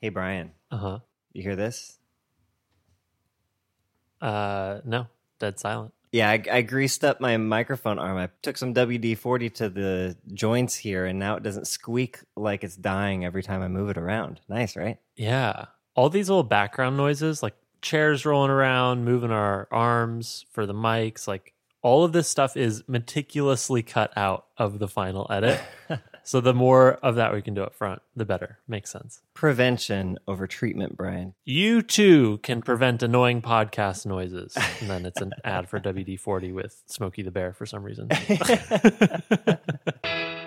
Hey, Brian, Uh huh. you hear this? Uh, no, dead silent. Yeah, I, I greased up my microphone arm. I took some WD 40 to the joints here, and now it doesn't squeak like it's dying every time I move it around. Nice, right? Yeah, all these little background noises, like chairs rolling around, moving our arms for the mics, like all of this stuff is meticulously cut out of the final edit. so the more of that we can do up front, the better. Makes sense. Prevention over treatment, Brian. You too can prevent annoying podcast noises. And then it's an ad for WD 40 with Smokey the Bear for some reason.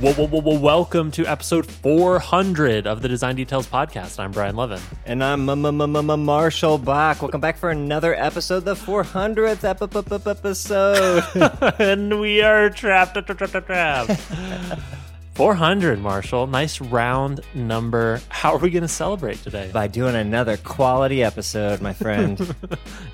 Whoa, whoa, whoa, whoa, welcome to episode 400 of the Design Details Podcast. I'm Brian Lovin. And I'm M- M- M- Marshall Bock. Welcome back for another episode, the 400th ep- ep- ep- episode. and we are trapped, trapped, trapped, trapped. 400, Marshall. Nice round number. How are we going to celebrate today? By doing another quality episode, my friend.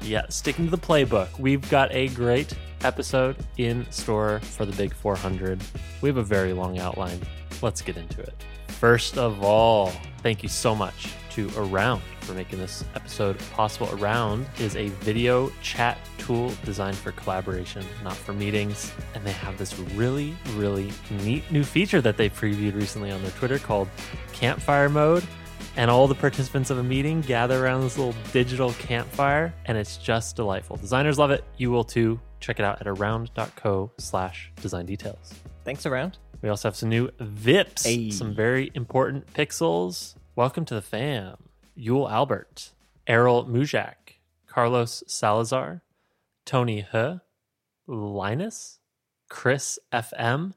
Yeah, sticking to the playbook. We've got a great episode in store for the big 400. We have a very long outline. Let's get into it. First of all, thank you so much to Around for making this episode possible. Around is a video chat tool designed for collaboration, not for meetings. And they have this really, really neat new feature that they previewed recently on their Twitter called Campfire Mode and all the participants of a meeting gather around this little digital campfire and it's just delightful designers love it you will too check it out at around.co slash design details Thanks around. we also have some new vips Hey. some very important pixels welcome to the fam yule albert errol mujak carlos salazar tony he linus chris fm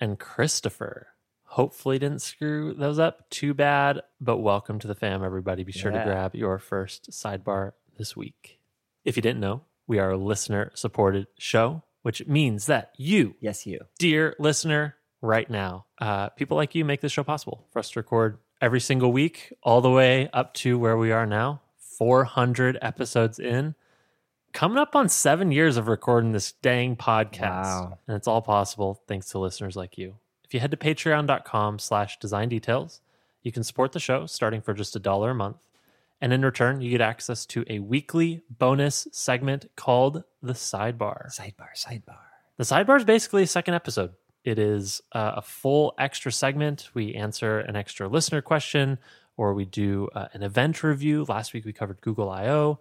and christopher hopefully didn't screw those up too bad but welcome to the fam everybody be sure Yeah. to grab your first sidebar this week if you didn't know we are a listener supported show which means that you Yes, you. dear listener right now uh, people like you make this show possible for us to record every single week all the way up to where we are now 400 episodes in coming up on seven years of recording this dang podcast Wow. and it's all possible thanks to listeners like you if you head to patreon.com slash design details you can support the show starting for just a dollar a month and in return you get access to a weekly bonus segment called the sidebar Sidebar, sidebar. the sidebar is basically a second episode. It is uh, a full extra segment. We answer an extra listener question, or we do uh, an event review. Last week we covered Google I/O,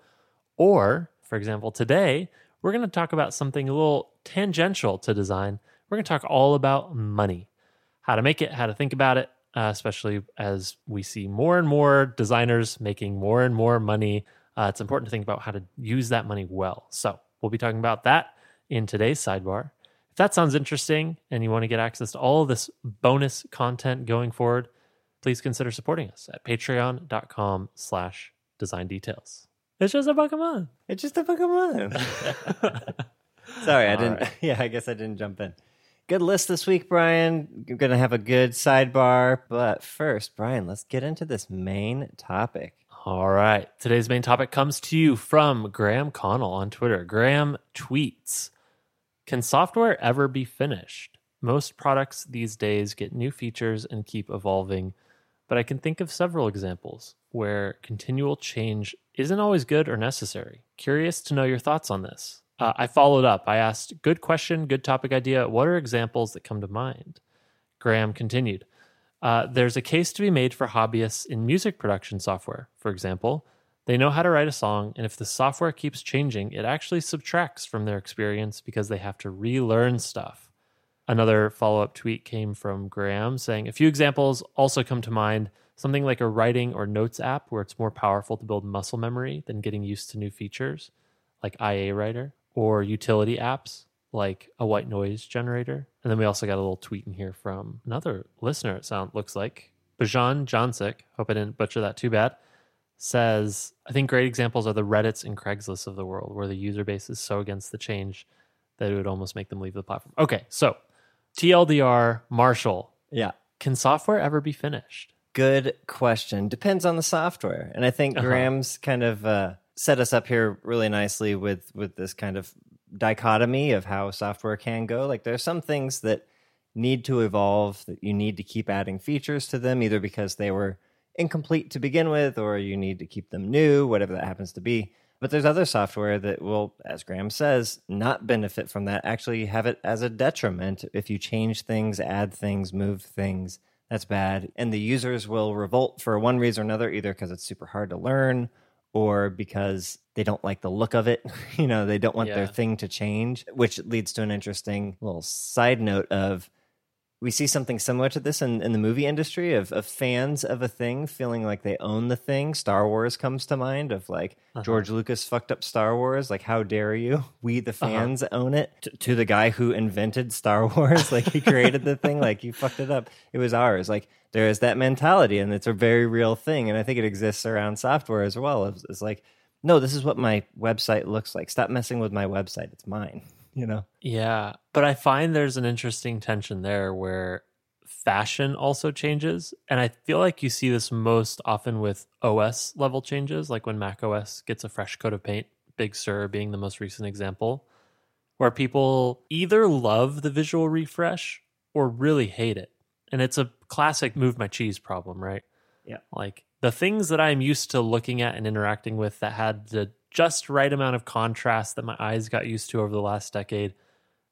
or for example, today we're going to talk about something a little tangential to design. We're going to talk all about money, how to make it, how to think about it, uh, especially as we see more and more designers making more and more money. Uh, it's important to think about how to use that money well. So we'll be talking about that in today's sidebar. If that sounds interesting and you want to get access to all of this bonus content going forward, please consider supporting us at patreon.com slash design details. It's just a month. It's just a Pokemon. Sorry, I All didn't. right. Yeah, I guess I didn't jump in. Good list this week, Brian. You're going to have a good sidebar. But first, Brian, let's get into this main topic. All right. Today's main topic comes to you from Graham Connell on Twitter. Graham tweets Can software ever be finished? Most products these days get new features and keep evolving, but I can think of several examples where continual change isn't always good or necessary. Curious to know your thoughts on this. Uh, I followed up. I asked, Good question, good topic idea. What are examples that come to mind? Graham continued. Uh, there's a case to be made for hobbyists in music production software. For example, they know how to write a song, and if the software keeps changing, it actually subtracts from their experience because they have to relearn stuff. Another follow up tweet came from Graham saying a few examples also come to mind. Something like a writing or notes app where it's more powerful to build muscle memory than getting used to new features, like IA Writer, or utility apps like a white noise generator. And then we also got a little tweet in here from another listener, it sound looks like. Bajan Johnsik, hope I didn't butcher that too bad, says, I think great examples are the Reddits and Craigslist of the world, where the user base is so against the change that it would almost make them leave the platform. Okay, so TLDR, Marshall, Yeah. can software ever be finished? good question. Depends on the software, and I think Uh-huh. Graham's kind of uh, set us up here really nicely with with this kind of dichotomy of how software can go. Like there's some things that need to evolve that you need to keep adding features to them, either because they were incomplete to begin with, or you need to keep them new, whatever that happens to be. But there's other software that will, as Graham says, not benefit from that, actually have it as a detriment. If you change things, add things, move things, that's bad. And the users will revolt for one reason or another, either because it's super hard to learn or because they don't like the look of it. you know, they don't want their thing to change, which leads to an interesting little side note of we see something similar to this in, in the movie industry of, of fans of a thing feeling like they own the thing. Star Wars comes to mind of like uh-huh. George Lucas fucked up Star Wars. Like, how dare you? We, the uh-huh. fans, own it. To, to the guy who invented Star Wars, like he created the thing, like you fucked it up. It was ours. Like, there is that mentality, and it's a very real thing. And I think it exists around software as well. It's, it's like, no, this is what my website looks like. Stop messing with my website. It's mine. You know? Yeah, but I find there's an interesting tension there where fashion also changes, and I feel like you see this most often with OS level changes, like when Mac OS gets a fresh coat of paint, Big Sur being the most recent example, where people either love the visual refresh or really hate it. And it's a classic move my cheese problem, right? Yeah. Like the things that I'm used to looking at and interacting with that had the just right amount of contrast that my eyes got used to over the last decade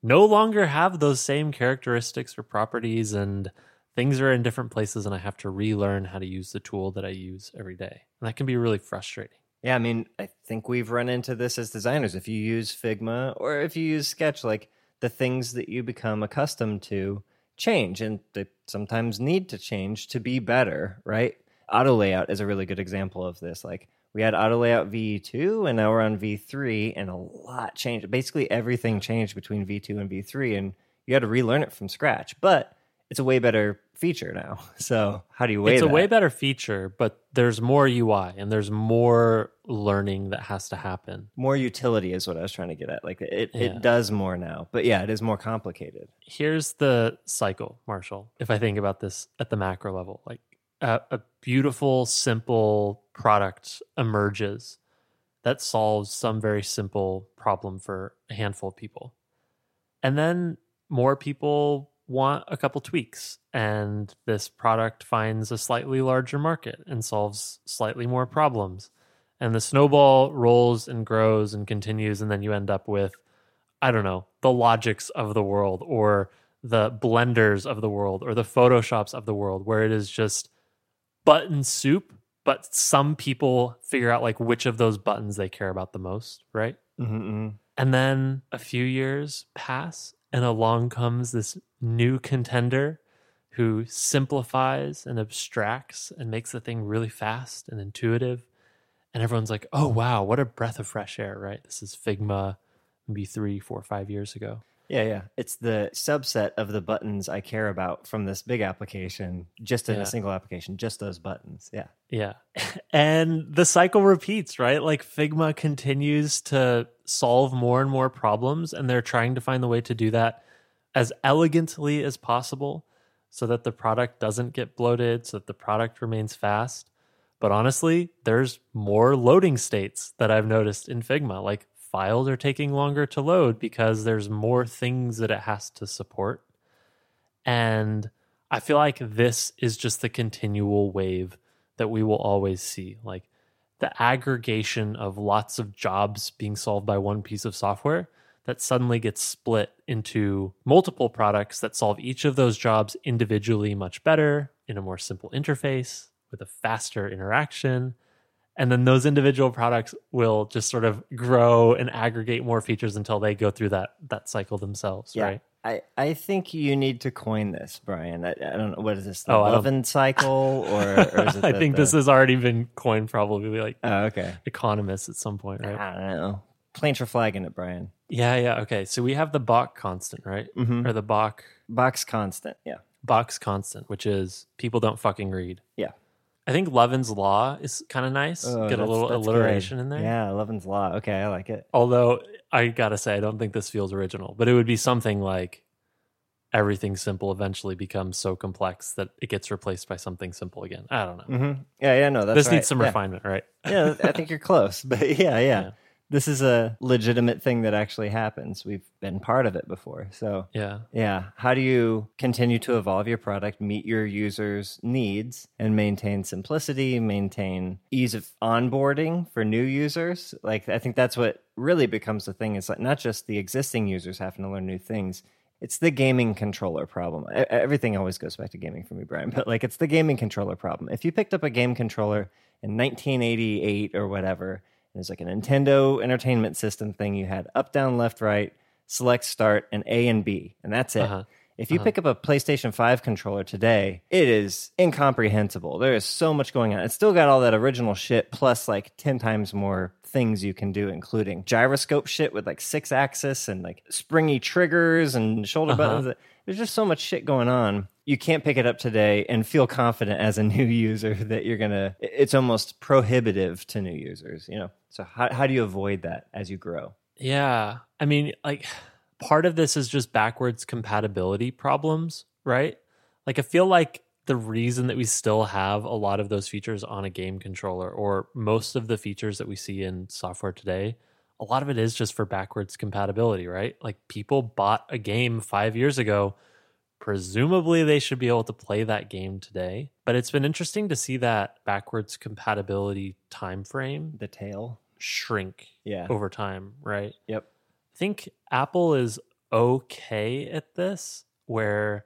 no longer have those same characteristics or properties and things are in different places and I have to relearn how to use the tool that I use every day. And that can be really frustrating. Yeah, I mean, I think we've run into this as designers. If you use Figma or if you use Sketch, like the things that you become accustomed to change and they sometimes need to change to be better, right? Auto layout is a really good example of this. Like we had auto layout V2 and now we're on V3 and a lot changed. Basically everything changed between V2 and V3 and you had to relearn it from scratch. But it's a way better feature now. So how do you weigh it's a way better feature, but there's more UI and there's more learning that has to happen. more utility is what I was trying to get at. Like it, Yeah. it does more now, but yeah, it is more complicated. Here's the cycle, Marshall. If I think about this at the macro level, like a, a beautiful, simple product emerges that solves some very simple problem for a handful of people. And then more people want a couple tweaks, and this product finds a slightly larger market and solves slightly more problems. And the snowball rolls and grows and continues, and then you end up with, I don't know, the logics of the world or the blenders of the world or the photoshops of the world, where it is just button soup, but some people figure out like which of those buttons they care about the most, right? Mm-hmm. And then a few years pass, and along comes this new contender who simplifies and abstracts and makes the thing really fast and intuitive. And everyone's like, oh, wow, what a breath of fresh air, right? This is Figma maybe three, four, five years ago. Yeah, yeah. It's the subset of the buttons I care about from this big application, just in Yeah. a single application, just those buttons. Yeah. Yeah. And the cycle repeats, right? Like Figma continues to solve more and more problems, and they're trying to find the way to do that as elegantly as possible so that the product doesn't get bloated, so that the product remains fast. But honestly, there's more loading states that I've noticed in Figma. Like files are taking longer to load because there's more things that it has to support. And I feel like this is just the continual wave that we will always see. Like the aggregation of lots of jobs being solved by one piece of software that suddenly gets split into multiple products that solve each of those jobs individually much better in a more simple interface with a faster interaction. And then those individual products will just sort of grow and aggregate more features until they go through that that cycle themselves, Yeah. right? I, I think you need to coin this, Brian. I, I don't know. What is this? The Oh, Lovin cycle? Or, or is it I the- think the- this has already been coined probably like Oh, okay. economists at some point, right? I don't know. Plant your flag in it, Brian. Yeah, yeah. Okay. So we have the Bock constant, right? Mhm. Or the Bock Box constant. Yeah. Bock's constant, which is people don't fucking read. Yeah. I think Lovin's law is kind of nice. Oh, Get a little alliteration good. in there. Yeah, Lovin's law. Okay, I like it. Although I gotta say, I don't think this feels original, but it would be something like everything simple eventually becomes so complex that it gets replaced by something simple again. I don't know. hmm Yeah, yeah, no, that's this right. needs some yeah. refinement, right? yeah, I think you're close, but yeah, yeah, Yeah. This is a legitimate thing that actually happens. We've been part of it before. So, Yeah. yeah, how do you continue to evolve your product, meet your users' needs, and maintain simplicity, maintain ease of onboarding for new users? Like, I think that's what really becomes the thing. It's like not just the existing users having to learn new things. It's the gaming controller problem. Everything always goes back to gaming for me, Brian, but like it's the gaming controller problem. If you picked up a game controller in 1988 or whatever, and it's like a Nintendo Entertainment System thing, you had up, down, left, right, select, start, and A and B, and that's it. Uh-huh. If you pick up a PlayStation 5 controller today, it is incomprehensible. There is so much going on. It's still got all that original shit plus like 10 times more things you can do, including gyroscope shit with like six axis and like springy triggers and shoulder Uh-huh. buttons. There's just so much shit going on. You can't pick it up today and feel confident as a new user that you're going to, it's almost prohibitive to new users, you know? So, how, how do you avoid that as you grow? Yeah. I mean, like part of this is just backwards compatibility problems, right? Like I feel like the reason that we still have a lot of those features on a game controller or most of the features that we see in software today, a lot of it is just for backwards compatibility, right? Like people bought a game 5 years ago, presumably they should be able to play that game today. But it's been interesting to see that backwards compatibility time frame The tail? shrink Yeah. over time, right? Yep. I think Apple is okay at this, where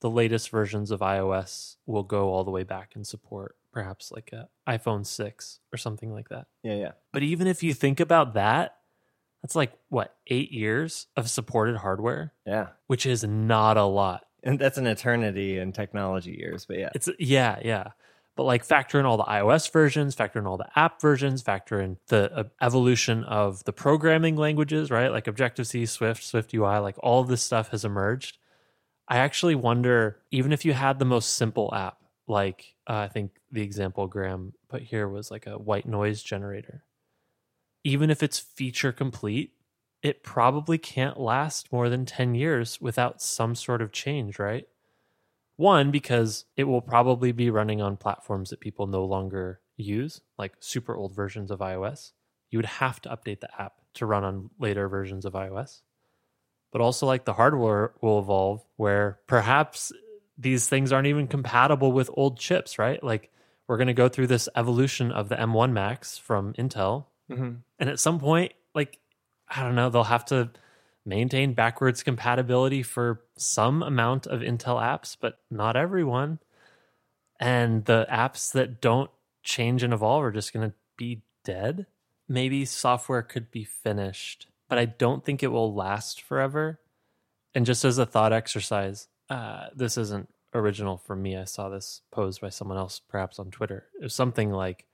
the latest versions of iOS will go all the way back and support perhaps like a iPhone 6 or something like that. Yeah, yeah. But even if you think about that, that's like what, eight years of supported hardware, Yeah. which is not a lot. And that's an eternity in technology years, but yeah. It's yeah, yeah. But like factor in all the iOS versions, factor in all the app versions, factor in the uh, evolution of the programming languages, right? Like Objective C, Swift, Swift UI, like all this stuff has emerged. I actually wonder, even if you had the most simple app, like uh, I think the example Graham put here was like a white noise generator. Even if it's feature complete, it probably can't last more than 10 years without some sort of change, right? One, because it will probably be running on platforms that people no longer use, like super old versions of iOS. You would have to update the app to run on later versions of iOS. But also, like the hardware will evolve where perhaps these things aren't even compatible with old chips, right? Like we're going to go through this evolution of the M1 Max from Intel. Mm-hmm. And at some point, like, I don't know, they'll have to maintain backwards compatibility for some amount of Intel apps, but not everyone. And the apps that don't change and evolve are just going to be dead. Maybe software could be finished, but I don't think it will last forever. And just as a thought exercise, uh, this isn't original for me. I saw this posed by someone else, perhaps on Twitter. It was something like,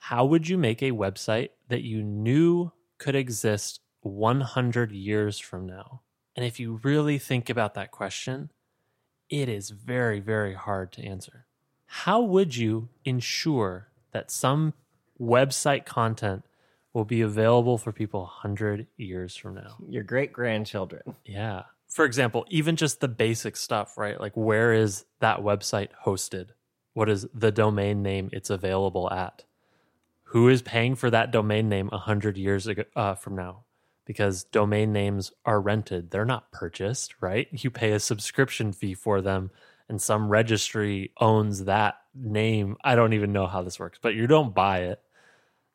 How would you make a website that you knew could exist 100 years from now? And if you really think about that question, it is very, very hard to answer. How would you ensure that some website content will be available for people 100 years from now? Your great grandchildren. Yeah. For example, even just the basic stuff, right? Like, where is that website hosted? What is the domain name it's available at? Who is paying for that domain name 100 years ago, uh, from now? Because domain names are rented, they're not purchased, right? You pay a subscription fee for them, and some registry owns that name. I don't even know how this works, but you don't buy it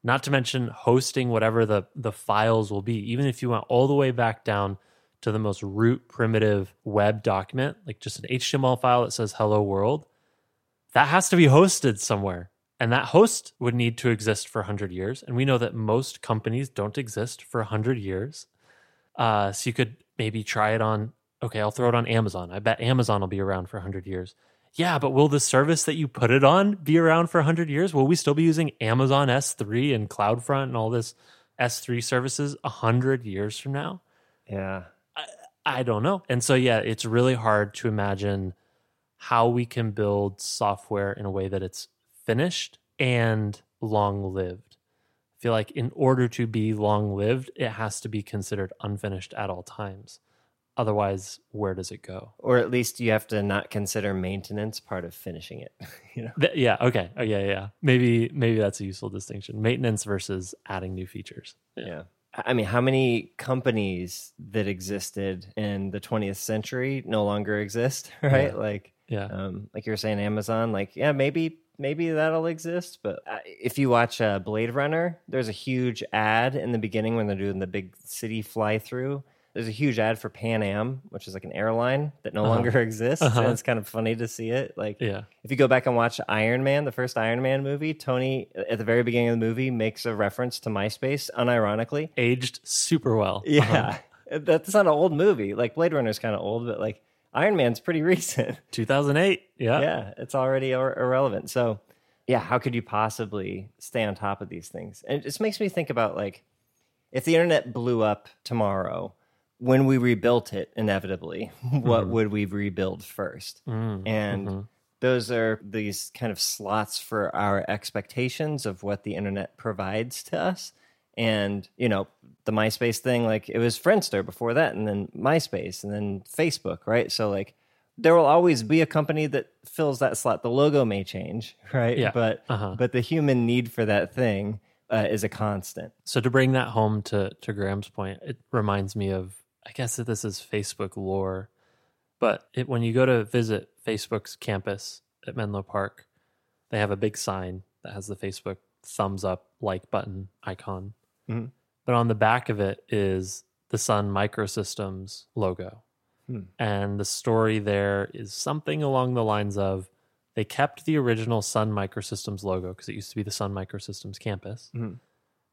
not to mention hosting whatever the the files will be even if you went all the way back down to the most root primitive web document like just an html file that says hello world. That has to be hosted somewhere. And that host would need to exist for 100 years. And we know that most companies don't exist for 100 years. Uh, so you could maybe try it on okay i'll throw it on amazon. I bet amazon will be around for 100 years yeah, but will the service that you put it on be around for 100 years? Will we still be using Amazon S3 and CloudFront and all this S3 services 100 years from now? Yeah. I don't know. And so, yeah, it's really hard to imagine how we can build software in a way that it's finished and long lived. I feel like in order to be long lived, it has to be considered unfinished at all times. Otherwise, where does it go? Or at least you have to not consider maintenance part of finishing it. you know? Th- yeah. Okay. Oh, yeah. Yeah. Maybe maybe that's a useful distinction: maintenance versus adding new features. Yeah. I mean, how many companies that existed in the 20th century no longer exist, right? Yeah. Like, Yeah. um, like you were saying, Amazon. Like, yeah, maybe maybe that'll exist. But uh, if you watch uh, Blade Runner, there's a huge ad in the beginning when they're doing the big city fly through. There's a huge ad for Pan Am, which is like an airline that no Uh-huh. longer exists. Uh-huh. And it's kind of funny to see it. Like, yeah. if you go back and watch Iron Man, the first Iron Man movie, Tony at the very beginning of the movie makes a reference to MySpace, unironically. Aged super well. Yeah, Uh-huh. that's not an old movie. Like Blade Runner's kind of old, but like Iron Man's pretty recent. 2008. Yeah. yeah, it's already ir- irrelevant. So, yeah, how could you possibly stay on top of these things? And it just makes me think about like if the internet blew up tomorrow, when we rebuilt it, inevitably, what would we rebuild first? Mm, And mhm. those are these kind of slots for our expectations of what the internet provides to us. And, you know, the MySpace thing, like it was Friendster before that, and then MySpace, and then Facebook, right? So, like, there will always be a company that fills that slot. The logo may change, right? Yeah. But, Uh-huh. but the human need for that thing uh, is a constant. So to bring that home to to Graham's point, it reminds me of I guess that this is Facebook lore, but it, when you go to visit Facebook's campus at Menlo Park, they have a big sign that has the Facebook thumbs up like button icon. Mhm. But on the back of it is the Sun Microsystems logo. Hmm. And the story there is something along the lines of they kept the original Sun Microsystems logo because it used to be the Sun Microsystems campus Mhm.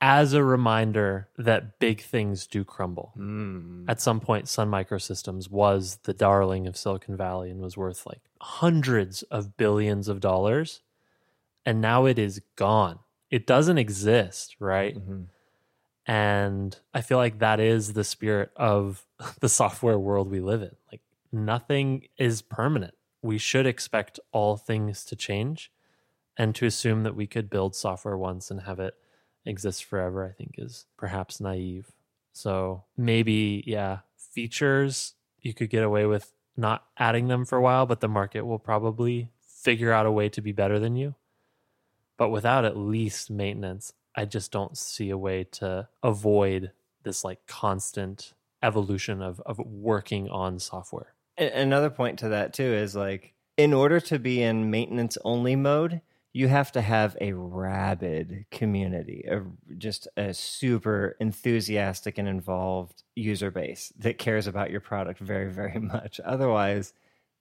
As a reminder that big things do crumble. Mm. At some point, Sun Microsystems was the darling of Silicon Valley and was worth like hundreds of billions of dollars. And now it is gone. It doesn't exist, right? Mhm. And I feel like that is the spirit of the software world we live in. Like nothing is permanent. We should expect all things to change and to assume that we could build software once and have it exist forever, I think is perhaps naive. So maybe, yeah, features you could get away with not adding them for a while, but the market will probably figure out a way to be better than you. But without at least maintenance, I just don't see a way to avoid this like constant evolution of of working on software. Another point to that too is like in order to be in maintenance only mode, you have to have a rabid community, a, just a super enthusiastic and involved user base that cares about your product very, very much. Otherwise,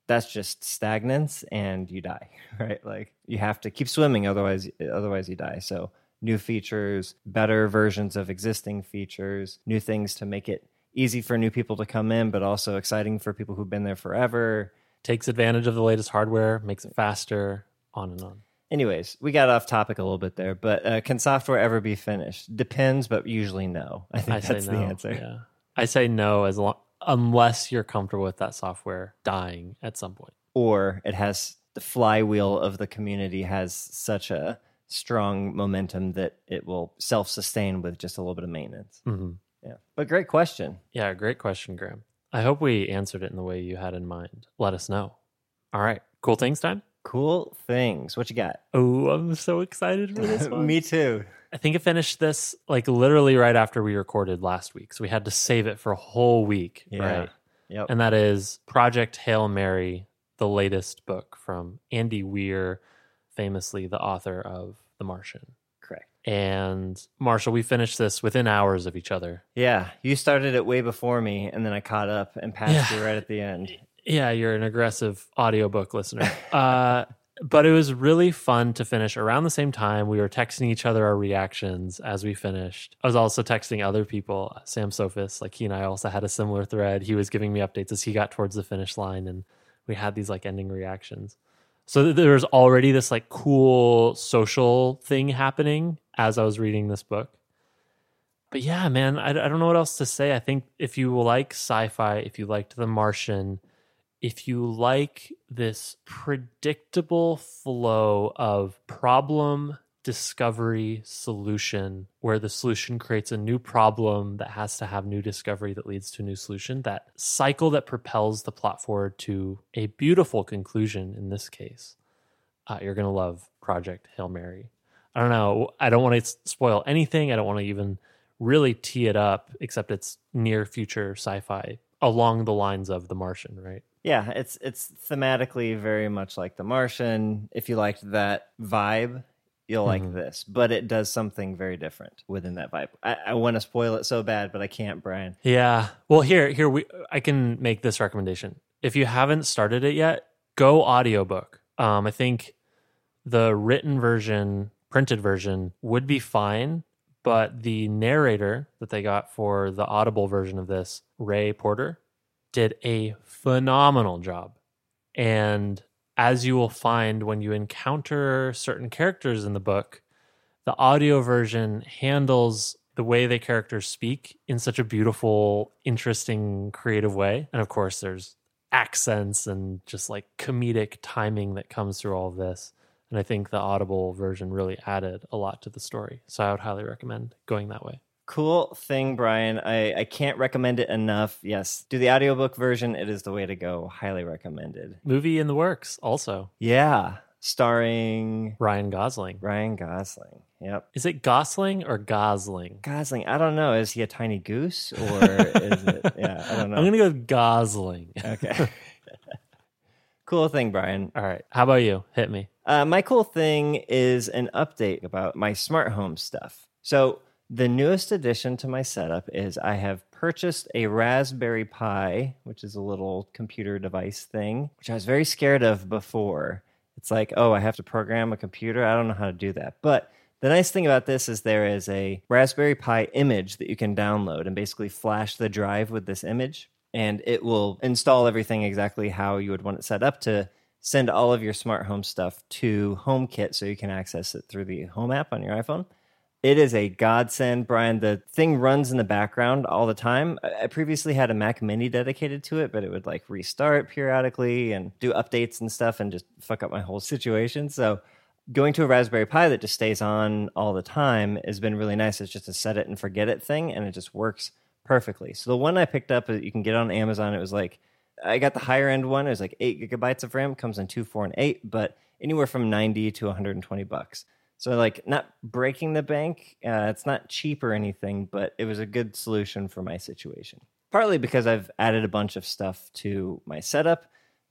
that's just stagnance and you die, right? Like you have to keep swimming, otherwise, otherwise you die. So new features, better versions of existing features, new things to make it easy for new people to come in, but also exciting for people who've been there forever. Takes advantage of the latest hardware, makes it faster, on and on. Anyways, we got off topic a little bit there, but uh, can software ever be finished? Depends, but usually no. I think I that's no. the answer. Yeah. I say no as long unless you're comfortable with that software dying at some point. Or it has the flywheel of the community has such a strong momentum that it will self sustain with just a little bit of maintenance. hmm Yeah. But great question. Yeah, great question, Graham. I hope we answered it in the way you had in mind. Let us know. All right, cool things time. Cool things. What you got? Oh, I'm so excited for this one. Me too. I think I finished this like literally right after we recorded last week. So we had to save it for a whole week. Yeah. Right. Yep. And that is Project Hail Mary, the latest book from Andy Weir, famously the author of The Martian. Correct. And Marshall, we finished this within hours of each other. Yeah. You started it way before me, and then I caught up and passed Yeah. you right at the end. Yeah, you're an aggressive audiobook listener. Uh, but it was really fun to finish around the same time. We were texting each other our reactions as we finished. I was also texting other people, Sam Soffes, like he and I also had a similar thread. He was giving me updates as he got towards the finish line, and we had these like ending reactions. So th- there was already this like cool social thing happening as I was reading this book. But yeah, man, I, I don't know what else to say. I think if you like sci fi, if you liked The Martian, if you like this predictable flow of problem discovery solution where the solution creates a new problem that has to have new discovery that leads to a new solution that cycle that propels the plot forward to a beautiful conclusion in this case uh, you're going to love project hail mary. I don't know i don't want to spoil anything i don't want to even really tee it up except it's near future sci-fi along the lines of the martian right Yeah, it's it's thematically very much like The Martian. If you liked that vibe, you'll like Mhm. this, but it does something very different within that vibe. I, I want to spoil it so bad, but I can't, Brian. Yeah. Well, here, here we I can make this recommendation. If you haven't started it yet, go audiobook. Um, I think the written version, printed version, would be fine, but the narrator that they got for the audible version of this, Ray Porter, did a phenomenal job. And as you will find when you encounter certain characters in the book, the audio version handles the way the characters speak in such a beautiful, interesting, creative way. And of course, there's accents and just like comedic timing that comes through all of this. And I think the audible version really added a lot to the story. So I would highly recommend going that way. Cool thing, Brian. I, I can't recommend it enough. Yes, do the audiobook version. It is the way to go. Highly recommended. Movie in the works, also. Yeah, starring Ryan Gosling. Ryan Gosling. Yep. Is it Gosling or Gosling? Gosling. I don't know. Is he a tiny goose or is it? Yeah, I don't know. I'm going to go with Gosling. Okay. cool thing, Brian. All right. How about you? Hit me. Uh, my cool thing is an update about my smart home stuff. So, the newest addition to my setup is I have purchased a Raspberry Pi, which is a little computer device thing, which I was very scared of before. It's like, oh, I have to program a computer. I don't know how to do that. But the nice thing about this is there is a Raspberry Pi image that you can download and basically flash the drive with this image, and it will install everything exactly how you would want it set up to send all of your smart home stuff to HomeKit so you can access it through the Home app on your iPhone. It is a godsend, Brian. The thing runs in the background all the time. I previously had a Mac Mini dedicated to it, but it would like restart periodically and do updates and stuff and just fuck up my whole situation. So going to a Raspberry Pi that just stays on all the time has been really nice. It's just a set it and forget it thing, and it just works perfectly. So the one I picked up, uh, you can get on Amazon. It was like I got the higher end one. It was like eight gigabytes of RAM. Comes in two, four, and eight, but anywhere from ninety to one hundred and twenty bucks. So like not breaking the bank. Uh, it's not cheap or anything, but it was a good solution for my situation. Partly because I've added a bunch of stuff to my setup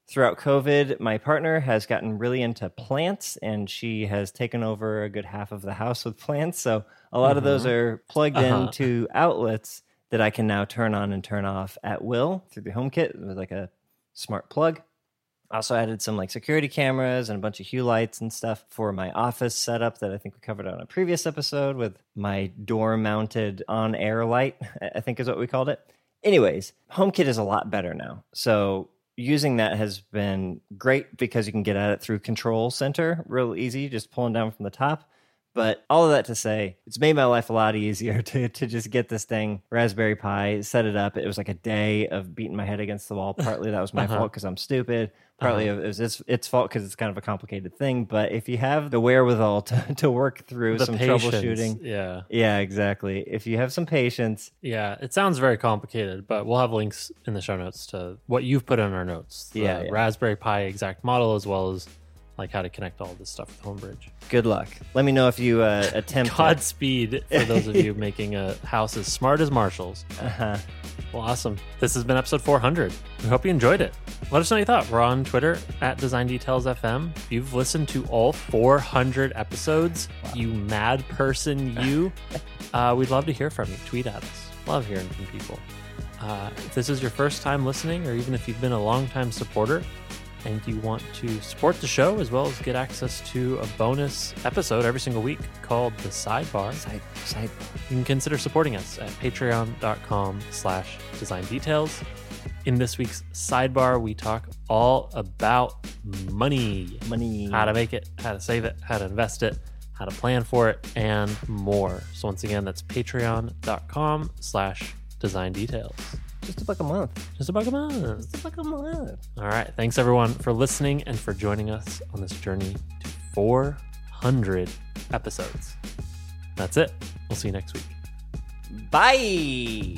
throughout COVID, my partner has gotten really into plants and she has taken over a good half of the house with plants. So a lot of those are plugged Uh-huh. into outlets that I can now turn on and turn off at will through the HomeKit with like a smart plug. Also added some like security cameras and a bunch of hue lights and stuff for my office setup that I think we covered on a previous episode with my door mounted on air light, I think is what we called it. Anyways, HomeKit is a lot better now. So using that has been great because you can get at it through Control Center real easy, just pulling down from the top. But all of that to say, it's made my life a lot easier to, to just get this thing, Raspberry Pi, set it up. It was like a day of beating my head against the wall. Partly that was my Uh-huh. fault because I'm stupid. Partly it was its, its fault because it's kind of a complicated thing. But if you have the wherewithal to, to work through The some patience. troubleshooting, Yeah. yeah, exactly. If you have some patience, Yeah, it sounds very complicated, but we'll have links in the show notes to what you've put in our notes. The Yeah, yeah. Raspberry Pi exact model, as well as like how to connect all this stuff with Homebridge. good luck. Let me know if you uh, attempt. Godspeed for those of you making a house as smart as Marshall's. Uh-huh. Well, awesome. This has been episode 400. We hope you enjoyed it. Let us know what you thought. We're on Twitter at Design Details FM. If you've listened to all 400 episodes, you mad person, you, uh, we'd love to hear from you. Tweet at us. Love hearing from people. Uh, if this is your first time listening, or even if you've been a long-time supporter and you want to support the show as well as get access to a bonus episode every single week called The Sidebar, Side, side. you can consider supporting us at patreon.com slash design details. In this week's sidebar we talk all about money. Money. how to make it how to save it how to invest it how to plan for it and more. So once again that's patreon.com slash design details Just a buck a month. just a buck a month Just a buck a month. all right thanks everyone for listening and for joining us on this journey to 400 episodes. That's it. We'll see you next week. Bye.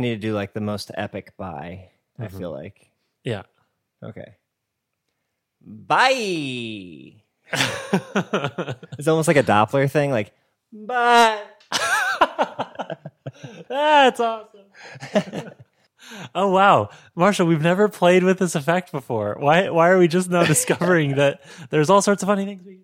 Need to do like the most epic bye. I Mhm. feel like. Yeah. Okay. Bye. It's almost like a Doppler thing. Like, bye. That's awesome. oh wow, Marshall, we've never played with this effect before. Why why are we just now discovering that there's all sorts of funny things we